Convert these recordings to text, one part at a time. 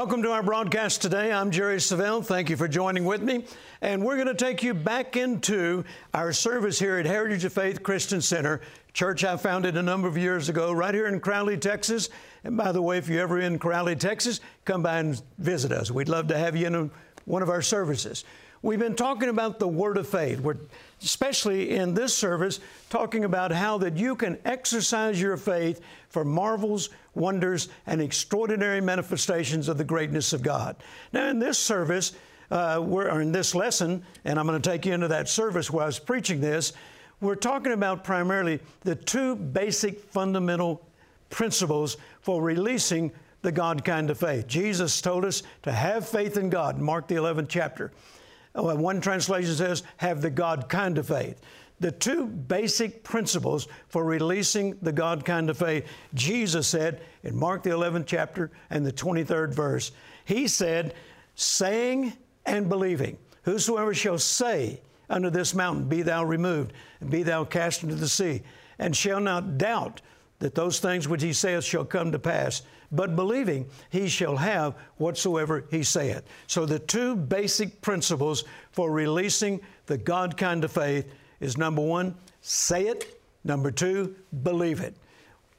Welcome to our broadcast today. I'm Jerry Savelle. Thank you for joining with me. And we're going to take you back into our service here at Heritage of Faith Christian Center, church I founded a number of years ago, right here in Crowley, Texas. And by the way, if you're ever in Crowley, Texas, come by and visit us. We'd love to have you in a, one of our services. We've been talking about the Word of Faith. We're especially in this service talking about how that you can exercise your faith for marvels, wonders, and extraordinary manifestations of the greatness of God. Now, in this service, uh, we're, in this lesson, and I'm going to take you into that service where I was preaching this, we're talking about primarily the two basic fundamental principles for releasing the God kind of faith. Jesus told us to have faith in God, Mark the 11th chapter. Uh, one translation says, have the God kind of faith. The two basic principles for releasing the God kind of faith, Jesus said in Mark the 11th chapter and the 23rd verse, He said, saying and believing, Whosoever shall say unto this mountain, Be thou removed, and be thou cast into the sea, and shall not doubt that those things which he saith shall come to pass, but believing he shall have whatsoever he saith. So, the two basic principles for releasing the God kind of faith is number one, say it, number two, believe it.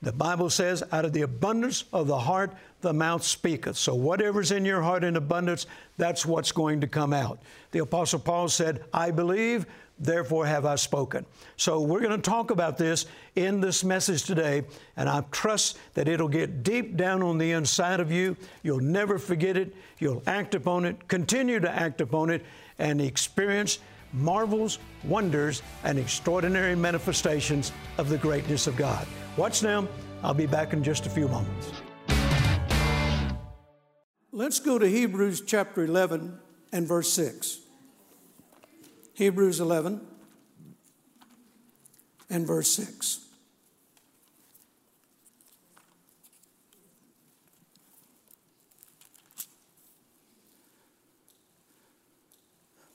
The Bible says, out of the abundance of the heart, the mouth speaketh. So, whatever's in your heart in abundance, that's what's going to come out. The Apostle Paul said, I believe, therefore have I spoken. So we're going to talk about this in this message today, and I trust that it'll get deep down on the inside of you. You'll never forget it. You'll act upon it, continue to act upon it, and experience marvels, wonders, and extraordinary manifestations of the greatness of God. Watch now. I'll be back in just a few moments. Let's go to Hebrews chapter 11 and verse 6. Hebrews 11 and verse 6.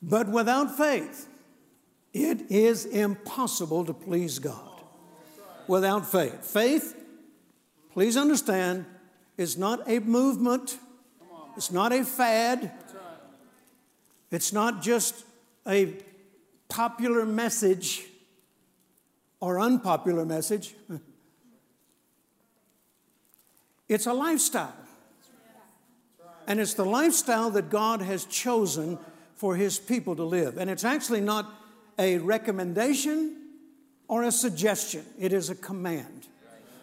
But without faith, it is impossible to please God. Without faith. Faith, please understand, is not a movement, it's not a fad, it's not just a popular message or unpopular message. It's a lifestyle. And it's the lifestyle that God has chosen for His people to live. And it's actually not a recommendation or a suggestion, it is a command.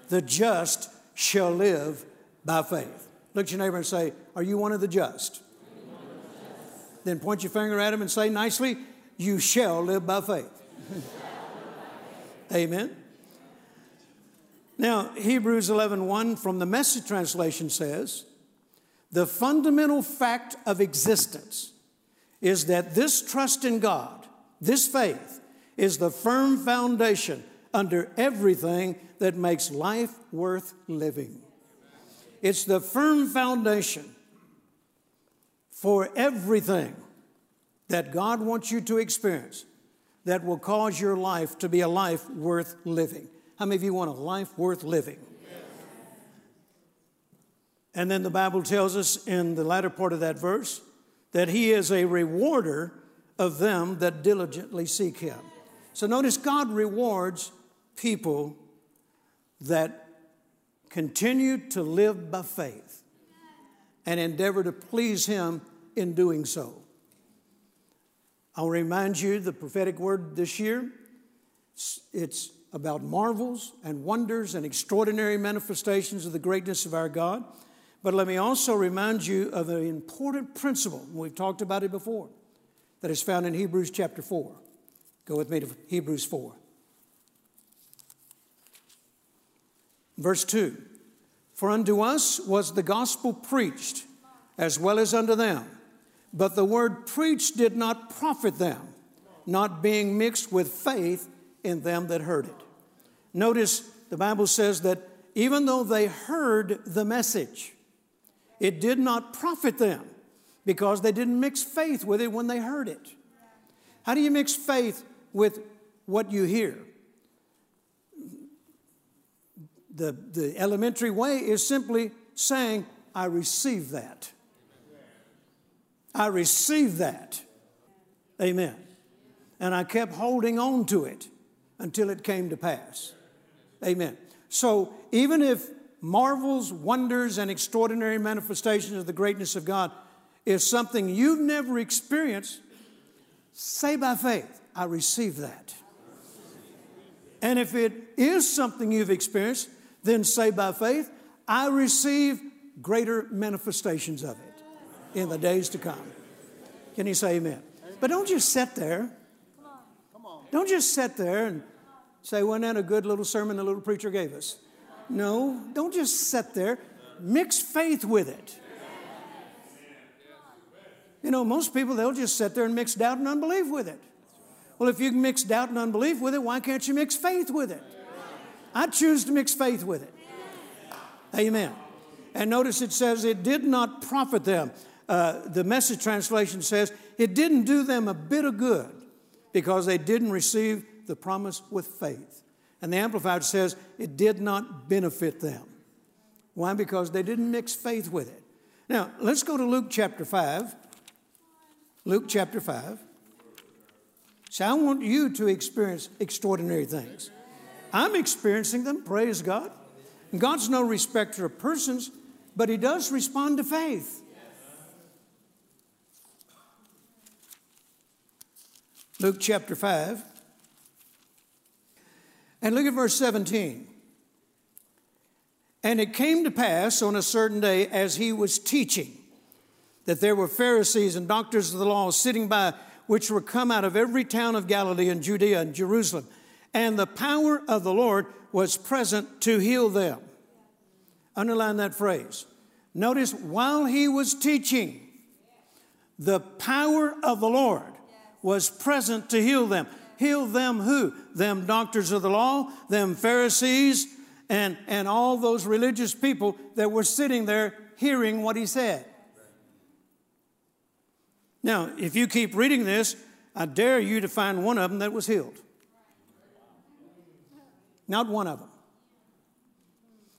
The just shall live by faith. Look at your neighbor and say, Are you one of the just? Then point your finger at him and say nicely, You shall live by faith. Amen. Now, Hebrews 11 1 from the message translation says, The fundamental fact of existence is that this trust in God, this faith, is the firm foundation under everything that makes life worth living. It's the firm foundation for everything that God wants you to experience that will cause your life to be a life worth living. How many of you want a life worth living? And then the Bible tells us in the latter part of that verse that He is a rewarder of them that diligently seek Him. So notice God rewards people that continue to live by faith and endeavor to please Him in doing so. I'll remind you the prophetic word this year. It's about marvels and wonders and extraordinary manifestations of the greatness of our God. But let me also remind you of an important principle. We've talked about it before that is found in Hebrews chapter 4. Go with me to Hebrews 4. Verse 2 For unto us was the gospel preached, as well as unto them. But the word preached did not profit them, not being mixed with faith in them that heard it. Notice the Bible says that even though they heard the message, it did not profit them because they didn't mix faith with it when they heard it. How do you mix faith with what you hear? The, the elementary way is simply saying, I receive that. I received that. Amen. And I kept holding on to it until it came to pass. Amen. So even if marvels, wonders, and extraordinary manifestations of the greatness of God is something you've never experienced, say by faith, I receive that. And if it is something you've experienced, then say by faith, I receive greater manifestations of it in the days to come. Can you say amen? But don't just sit there. Don't just sit there and say, wasn't that a good little sermon the little preacher gave us? No, don't just sit there. Mix faith with it. You know, most people, they'll just sit there and mix doubt and unbelief with it. Well, if you can mix doubt and unbelief with it, why can't you mix faith with it? I choose to mix faith with it. Amen. And notice it says it did not profit them. Uh, the message translation says it didn't do them a bit of good because they didn't receive the promise with faith. And the Amplified says it did not benefit them. Why? Because they didn't mix faith with it. Now, let's go to Luke chapter 5. Luke chapter 5. See, I want you to experience extraordinary things. I'm experiencing them, praise God. And God's no respecter of persons, but He does respond to faith. Luke chapter 5. And look at verse 17. And it came to pass on a certain day as he was teaching that there were Pharisees and doctors of the law sitting by, which were come out of every town of Galilee and Judea and Jerusalem. And the power of the Lord was present to heal them. Underline that phrase. Notice while he was teaching, the power of the Lord was present to heal them. Heal them who? Them doctors of the law, them Pharisees, and, and all those religious people that were sitting there hearing what he said. Now, if you keep reading this, I dare you to find one of them that was healed. Not one of them.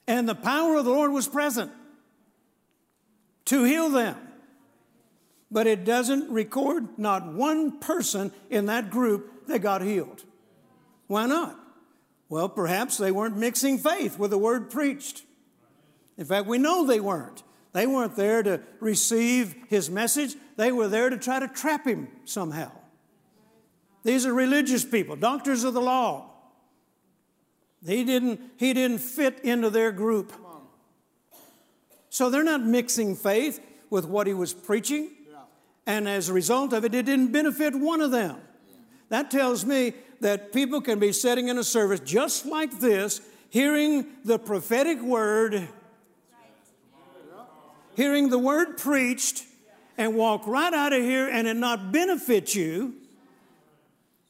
And the power of the Lord was present to heal them. But it doesn't record not one person in that group that got healed. Why not? Well, perhaps they weren't mixing faith with the word preached. In fact, we know they weren't. They weren't there to receive his message, they were there to try to trap him somehow. These are religious people, doctors of the law. He didn't, he didn't fit into their group. So they're not mixing faith with what he was preaching. And as a result of it, it didn't benefit one of them. That tells me that people can be sitting in a service just like this, hearing the prophetic word, hearing the word preached, and walk right out of here and it not benefit you.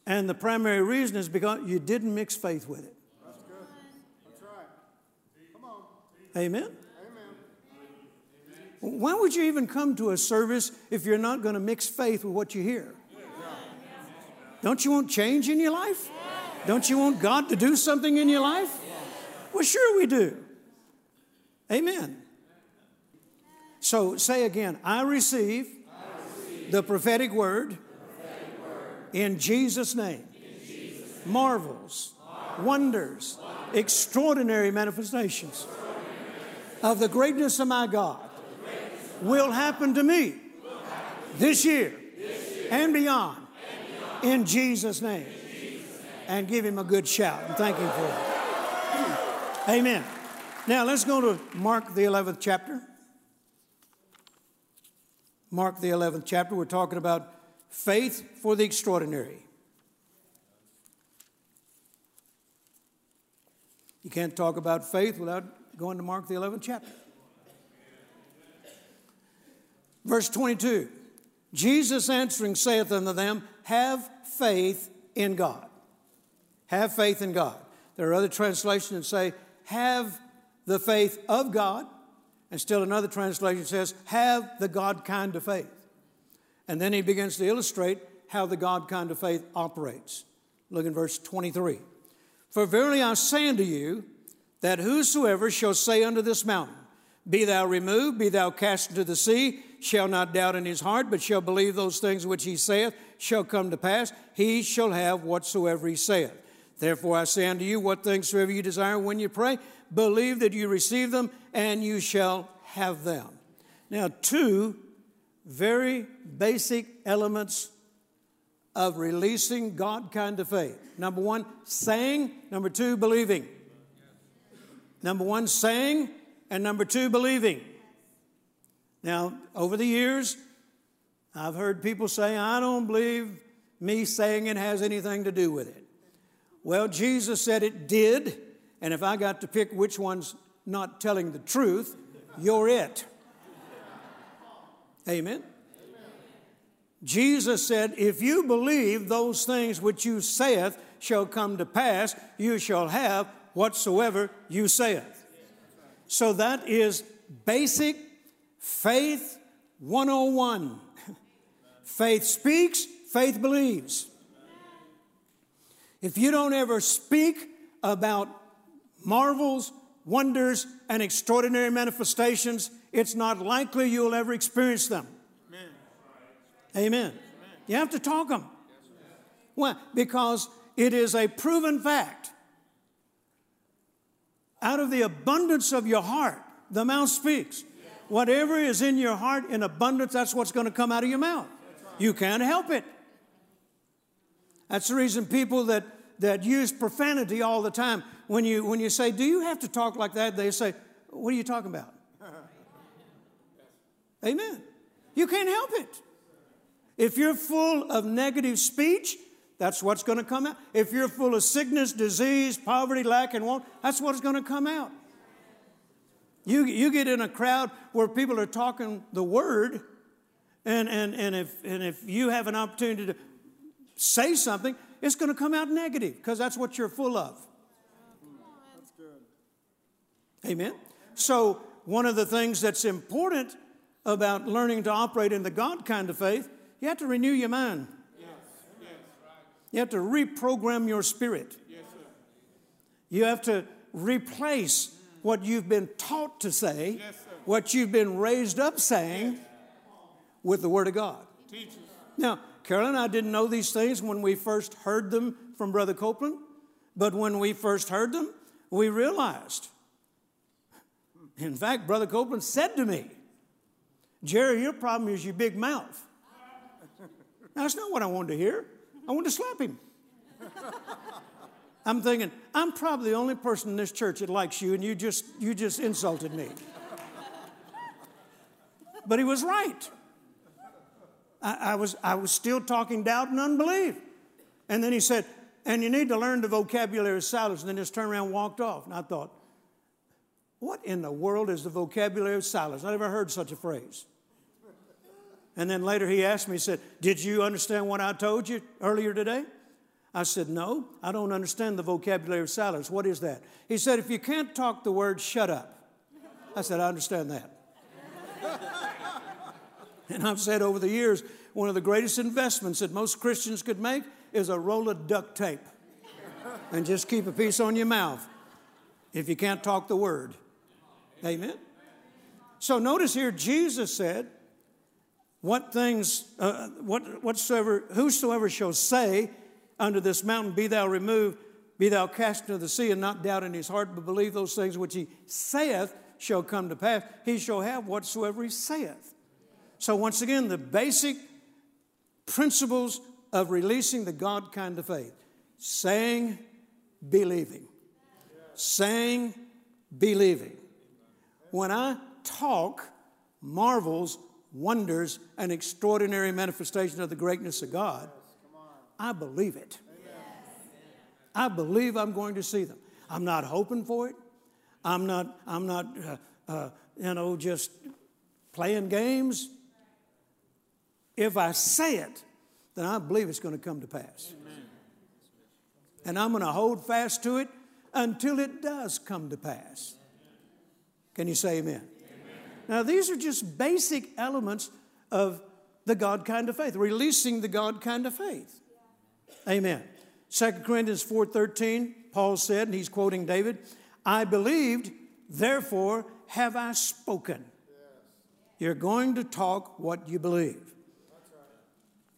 And the primary reason is because you didn't mix faith with it. That's good. That's right. Come on. Amen. Why would you even come to a service if you're not going to mix faith with what you hear? Don't you want change in your life? Don't you want God to do something in your life? Well, sure we do. Amen. So say again, I receive, the prophetic word, in Jesus' name. Marvels, wonders, extraordinary manifestations of the greatness of my God will happen to me this year and beyond in Jesus' name. And give him a good shout and thank him for it. Amen. Now let's go to Mark the 11th chapter. Mark the 11th chapter, we're talking about faith for the extraordinary. You can't talk about faith without going to Mark the 11th chapter. Verse 22 Jesus answering saith unto them, Have faith in God. Have faith in God. There are other translations that say, Have the faith of God. And still another translation says, Have the God kind of faith. And then he begins to illustrate how the God kind of faith operates. Look in verse 23. For verily I say unto you, that whosoever shall say unto this mountain, Be thou removed, be thou cast into the sea, shall not doubt in his heart, but shall believe those things which he saith shall come to pass. He shall have whatsoever he saith. Therefore I say unto you, what things soever you desire when you pray, believe that you receive them, and you shall have them. Now, two very basic elements of releasing God kind of faith. Number one, saying. Number two, believing. Number one, saying. And number two, believing. Now, over the years, I've heard people say, I don't believe me saying it has anything to do with it. Well, Jesus said it did, and if I got to pick which one's not telling the truth, you're it. Amen. Jesus said, If you believe those things which you saith shall come to pass, you shall have whatsoever you saith. So that is basic faith 101. Faith speaks, faith believes. If you don't ever speak about marvels, wonders, and extraordinary manifestations, it's not likely you'll ever experience them. Amen. Amen. You have to talk them. Why? Because it is a proven fact. Out of the abundance of your heart, the mouth speaks. Whatever is in your heart in abundance, that's what's going to come out of your mouth. You can't help it. That's the reason people that, that use profanity all the time, when you, when you say, Do you have to talk like that? They say, What are you talking about? Amen. You can't help it. If you're full of negative speech, that's what's going to come out. If you're full of sickness, disease, poverty, lack, and want, that's what's going to come out. You, you get in a crowd where people are talking the word, and, and, and, if, and if you have an opportunity to say something, it's going to come out negative because that's what you're full of. That's good. Amen. So, one of the things that's important about learning to operate in the God kind of faith, you have to renew your mind. Yes. Yes. You have to reprogram your spirit. Yes, you have to replace what you've been taught to say, what you've been raised up saying, with the Word of God. Now, Carol and I didn't know these things when we first heard them from Brother Copeland, but when we first heard them, we realized. In fact, Brother Copeland said to me, Jerry, your problem is your big mouth. Now, that's not what I wanted to hear. I wanted to slap him. I'm thinking, I'm probably the only person in this church that likes you, and you just you just insulted me. But he was right. I, I, was, I was still talking doubt and unbelief. And then he said, and you need to learn the vocabulary of silence. And then just turned around and walked off. And I thought, what in the world is the vocabulary of silence? I never heard such a phrase. And then later he asked me, he said, Did you understand what I told you earlier today? I said, No, I don't understand the vocabulary of silence. What is that? He said, If you can't talk the word, shut up. I said, I understand that. And I've said over the years, one of the greatest investments that most Christians could make is a roll of duct tape and just keep a piece on your mouth if you can't talk the word. Amen. So notice here, Jesus said, what things, uh, what, whatsoever, whosoever shall say unto this mountain, Be thou removed, be thou cast into the sea, and not doubt in his heart, but believe those things which he saith shall come to pass, he shall have whatsoever he saith. So, once again, the basic principles of releasing the God kind of faith saying, believing. Saying, believing. When I talk, marvels wonders and extraordinary manifestation of the greatness of God, I believe it. I believe I'm going to see them. I'm not hoping for it. I'm not, I'm not uh, uh, you know, just playing games. If I say it, then I believe it's going to come to pass. And I'm going to hold fast to it until it does come to pass. Can you say amen? Now, these are just basic elements of the God kind of faith, releasing the God kind of faith. Amen. 2 Corinthians 4:13, Paul said, and he's quoting David, I believed, therefore have I spoken. You're going to talk what you believe.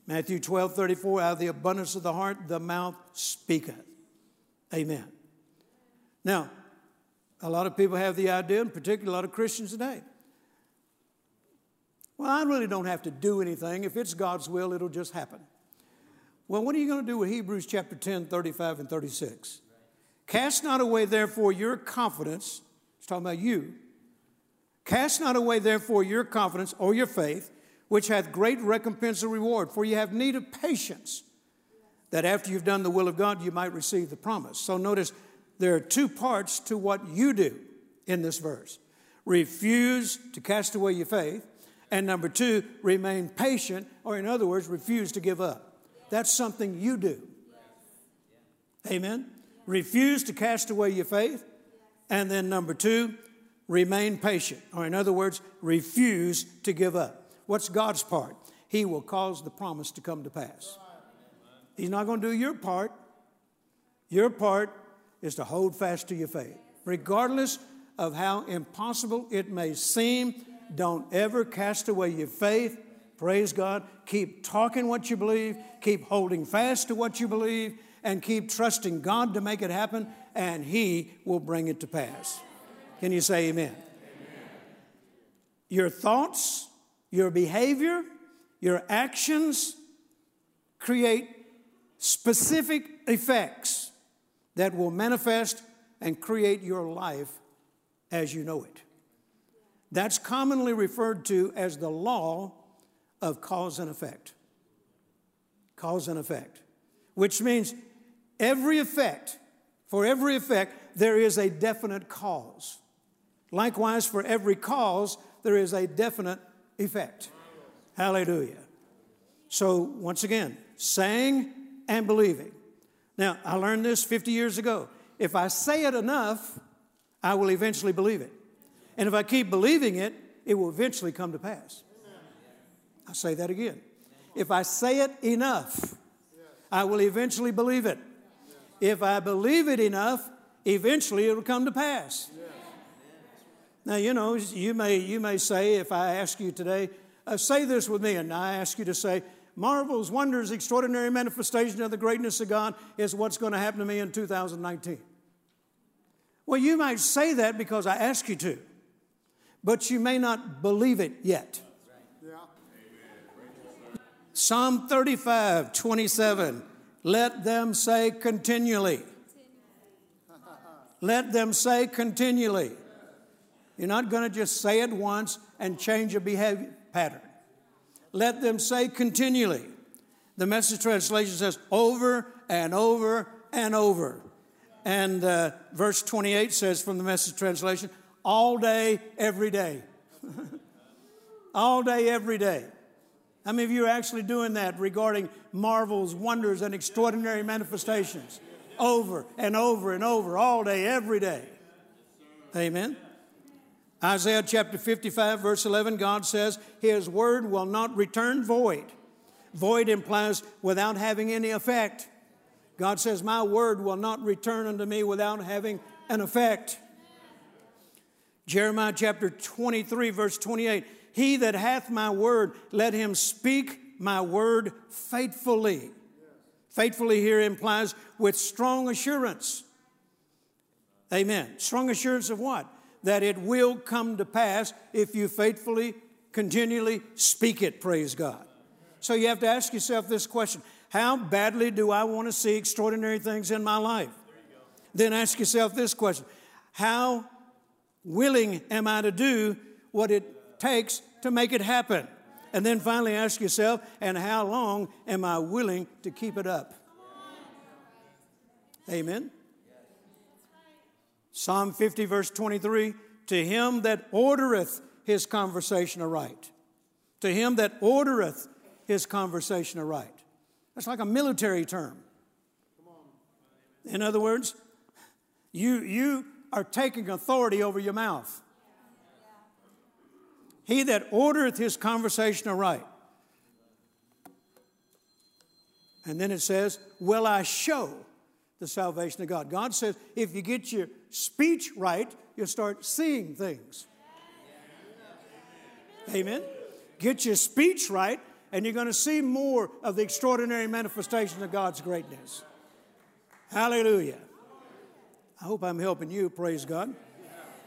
Matthew 12, 34, out of the abundance of the heart, the mouth speaketh. Amen. Now, a lot of people have the idea, and particularly a lot of Christians today. Well, I really don't have to do anything. If it's God's will, it'll just happen. Well, what are you going to do with Hebrews chapter 10, 35 and 36? Cast not away, therefore, your confidence. It's talking about you. Cast not away, therefore, your confidence or your faith, which hath great recompense and reward. For you have need of patience, that after you've done the will of God, you might receive the promise. So notice there are two parts to what you do in this verse refuse to cast away your faith, and number two, remain patient, or in other words, refuse to give up. That's something you do. Amen? Refuse to cast away your faith. And then number two, remain patient, or in other words, refuse to give up. What's God's part? He will cause the promise to come to pass. He's not going to do your part. Your part is to hold fast to your faith. Regardless of how impossible it may seem, don't ever cast away your faith. Praise God. Keep talking what you believe, keep holding fast to what you believe, and keep trusting God to make it happen, and He will bring it to pass. Can you say amen? amen? Your thoughts your behavior, your actions create specific effects that will manifest and create your life as you know it. That's commonly referred to as the law of cause and effect. Cause and effect, which means every effect, for every effect, there is a definite cause. Likewise, for every cause, there is a definite effect. Hallelujah. So, once again, saying and believing. Now, I learned this 50 years ago. If I say it enough, I will eventually believe it. And if I keep believing it, it will eventually come to pass. I'll say that again. If I say it enough, I will eventually believe it. If I believe it enough, eventually it will come to pass. Now, you know, you may, you may say, if I ask you today, uh, say this with me, and I ask you to say, marvels, wonders, extraordinary manifestation of the greatness of God is what's going to happen to me in 2019. Well, you might say that because I ask you to, but you may not believe it yet. Yeah. Psalm 35, 27. Let them say continually. Let them say continually. You're not going to just say it once and change a behavior pattern. Let them say continually. The message translation says over and over and over. And uh, verse 28 says from the message translation, all day, every day. all day, every day. How many of you are actually doing that regarding marvels, wonders, and extraordinary manifestations? Over and over and over, all day, every day. Amen. Isaiah chapter 55, verse 11, God says, His word will not return void. Void implies without having any effect. God says, My word will not return unto me without having an effect. Jeremiah chapter 23, verse 28 He that hath my word, let him speak my word faithfully. Faithfully here implies with strong assurance. Amen. Strong assurance of what? That it will come to pass if you faithfully, continually speak it, praise God. So you have to ask yourself this question How badly do I want to see extraordinary things in my life? Then ask yourself this question How willing am I to do what it takes to make it happen? And then finally ask yourself, and how long am I willing to keep it up? Amen. Psalm 50, verse 23 To him that ordereth his conversation aright. To him that ordereth his conversation aright. That's like a military term. In other words, you, you are taking authority over your mouth. He that ordereth his conversation aright. And then it says, Will I show the salvation of God. God says if you get your speech right, you'll start seeing things. Amen. Get your speech right, and you're going to see more of the extraordinary manifestation of God's greatness. Hallelujah. I hope I'm helping you, praise God.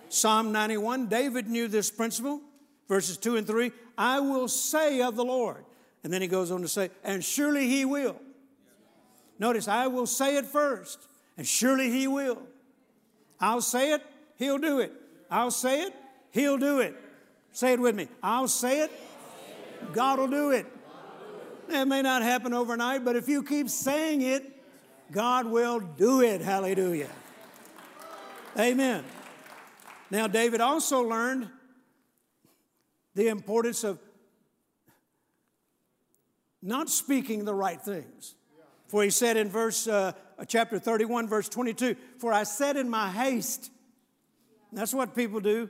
Psalm 91, David knew this principle, verses 2 and 3. I will say of the Lord. And then he goes on to say, and surely he will. Notice, I will say it first, and surely he will. I'll say it, he'll do it. I'll say it, he'll do it. Say it with me. I'll say it, God will do it. It may not happen overnight, but if you keep saying it, God will do it. Hallelujah. Amen. Now, David also learned the importance of not speaking the right things. For he said in verse uh, Uh, chapter 31, verse 22, For I said in my haste, that's what people do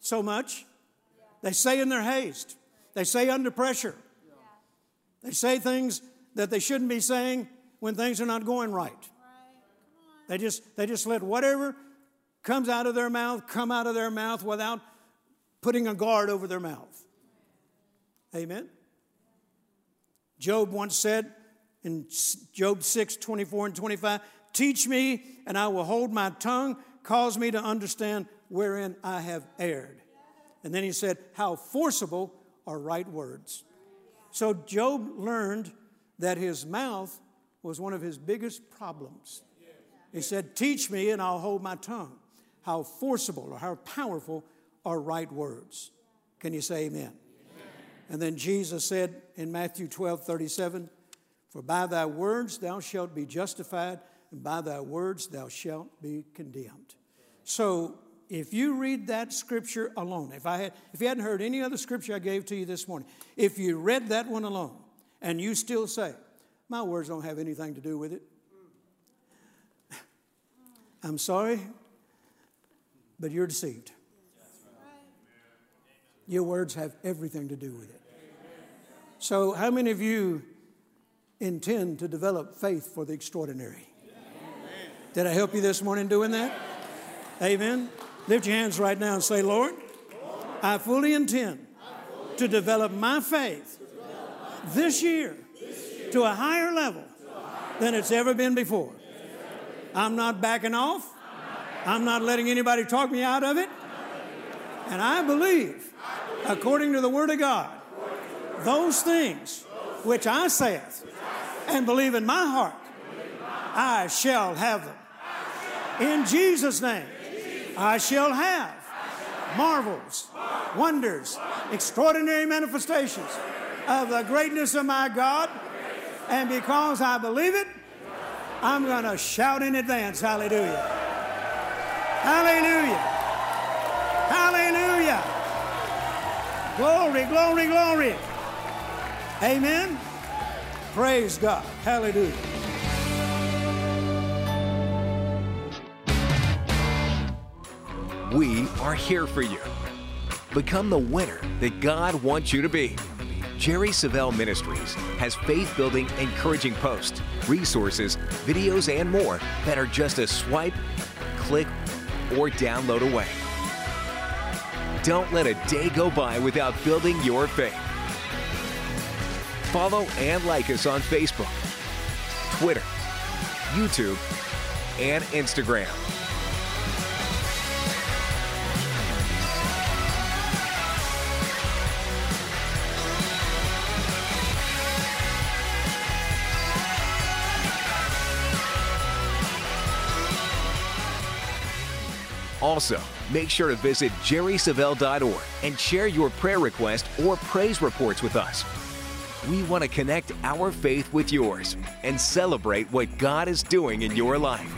so much. They say in their haste, they say under pressure, they say things that they shouldn't be saying when things are not going right. They just, they just let whatever comes out of their mouth come out of their mouth without putting a guard over their mouth. Amen. Job once said in Job 6 24 and 25, Teach me, and I will hold my tongue, cause me to understand wherein I have erred. And then he said, How forcible are right words. So Job learned that his mouth was one of his biggest problems. He said, Teach me, and I'll hold my tongue. How forcible or how powerful are right words. Can you say amen? And then Jesus said in Matthew 12 37, For by thy words thou shalt be justified, and by thy words thou shalt be condemned. So if you read that scripture alone, if, I had, if you hadn't heard any other scripture I gave to you this morning, if you read that one alone and you still say, My words don't have anything to do with it, I'm sorry, but you're deceived. Your words have everything to do with it. So, how many of you intend to develop faith for the extraordinary? Did I help you this morning doing that? Amen. Lift your hands right now and say, Lord, I fully intend to develop my faith this year to a higher level than it's ever been before. I'm not backing off. I'm not letting anybody talk me out of it. And I believe, according to the Word of God, those things which I saith and believe in my heart, I shall have them. In Jesus' name, I shall have marvels, wonders, extraordinary manifestations of the greatness of my God. And because I believe it, I'm going to shout in advance, hallelujah. Hallelujah. Hallelujah. Glory, glory, glory. Amen. Praise God. Hallelujah. We are here for you. Become the winner that God wants you to be. Jerry Savelle Ministries has faith building, encouraging posts, resources, videos, and more that are just a swipe, click, or download away. Don't let a day go by without building your faith. Follow and like us on Facebook, Twitter, YouTube, and Instagram. Also, make sure to visit jerrysavelle.org and share your prayer request or praise reports with us. We want to connect our faith with yours and celebrate what God is doing in your life.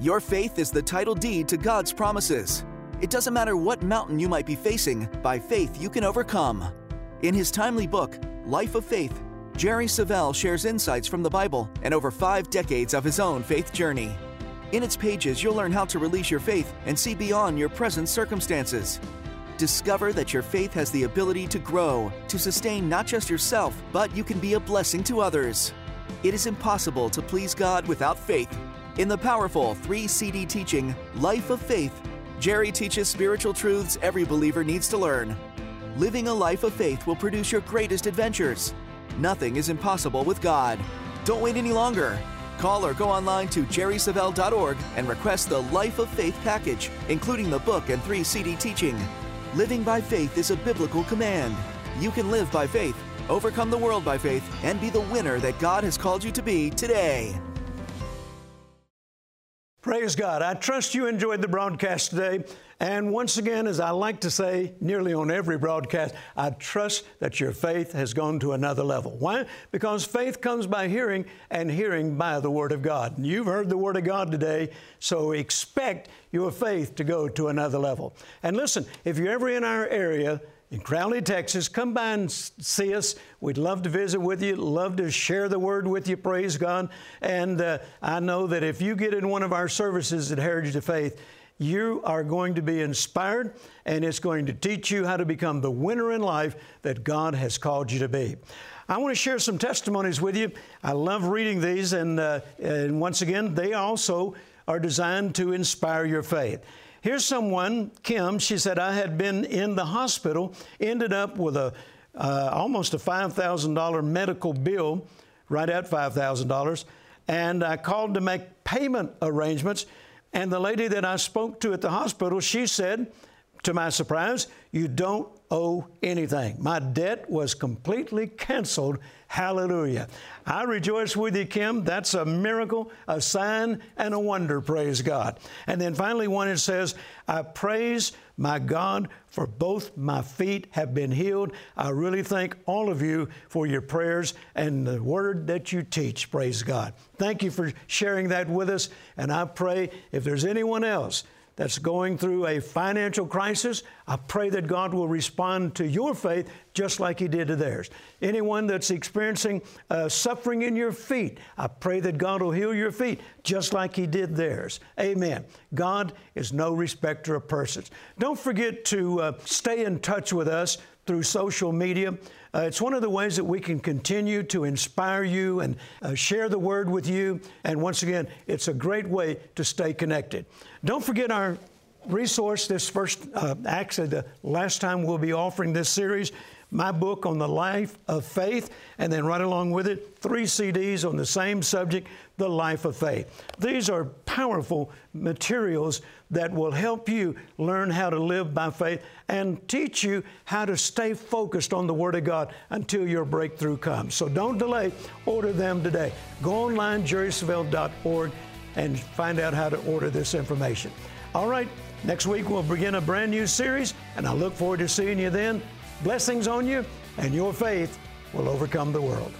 Your faith is the title deed to God's promises. It doesn't matter what mountain you might be facing, by faith you can overcome. In his timely book, Life of Faith, Jerry Savelle shares insights from the Bible and over five decades of his own faith journey. In its pages, you'll learn how to release your faith and see beyond your present circumstances. Discover that your faith has the ability to grow, to sustain not just yourself, but you can be a blessing to others. It is impossible to please God without faith. In the powerful three CD teaching, Life of Faith, Jerry teaches spiritual truths every believer needs to learn. Living a life of faith will produce your greatest adventures. Nothing is impossible with God. Don't wait any longer. Call or go online to jerrysavelle.org and request the Life of Faith package, including the book and three CD teaching. Living by faith is a biblical command. You can live by faith, overcome the world by faith, and be the winner that God has called you to be today. Praise God. I trust you enjoyed the broadcast today. And once again, as I like to say nearly on every broadcast, I trust that your faith has gone to another level. Why? Because faith comes by hearing, and hearing by the Word of God. And you've heard the Word of God today, so expect your faith to go to another level. And listen, if you're ever in our area, in Crowley, Texas. Come by and see us. We'd love to visit with you, love to share the word with you, praise God. And uh, I know that if you get in one of our services at Heritage of Faith, you are going to be inspired and it's going to teach you how to become the winner in life that God has called you to be. I want to share some testimonies with you. I love reading these, and, uh, and once again, they also are designed to inspire your faith. Here's someone, Kim, she said, I had been in the hospital, ended up with a uh, almost a $5,000 medical bill, right at $5,000, and I called to make payment arrangements. And the lady that I spoke to at the hospital, she said, to my surprise, you don't owe anything. My debt was completely canceled. Hallelujah. I rejoice with you, Kim. That's a miracle, a sign, and a wonder, praise God. And then finally, one it says, I praise my God for both my feet have been healed. I really thank all of you for your prayers and the word that you teach, praise God. Thank you for sharing that with us. And I pray if there's anyone else, that's going through a financial crisis, I pray that God will respond to your faith just like He did to theirs. Anyone that's experiencing uh, suffering in your feet, I pray that God will heal your feet just like He did theirs. Amen. God is no respecter of persons. Don't forget to uh, stay in touch with us through social media. Uh, it's one of the ways that we can continue to inspire you and uh, share the word with you. And once again, it's a great way to stay connected. Don't forget our resource this first, uh, actually, the last time we'll be offering this series my book on the life of faith, and then right along with it, three CDs on the same subject, The Life of Faith. These are powerful materials that will help you learn how to live by faith and teach you how to stay focused on the Word of God until your breakthrough comes. So don't delay, order them today. Go online, jerrysavelle.org, and find out how to order this information. All right, next week we'll begin a brand new series, and I look forward to seeing you then. Blessings on you, and your faith will overcome the world.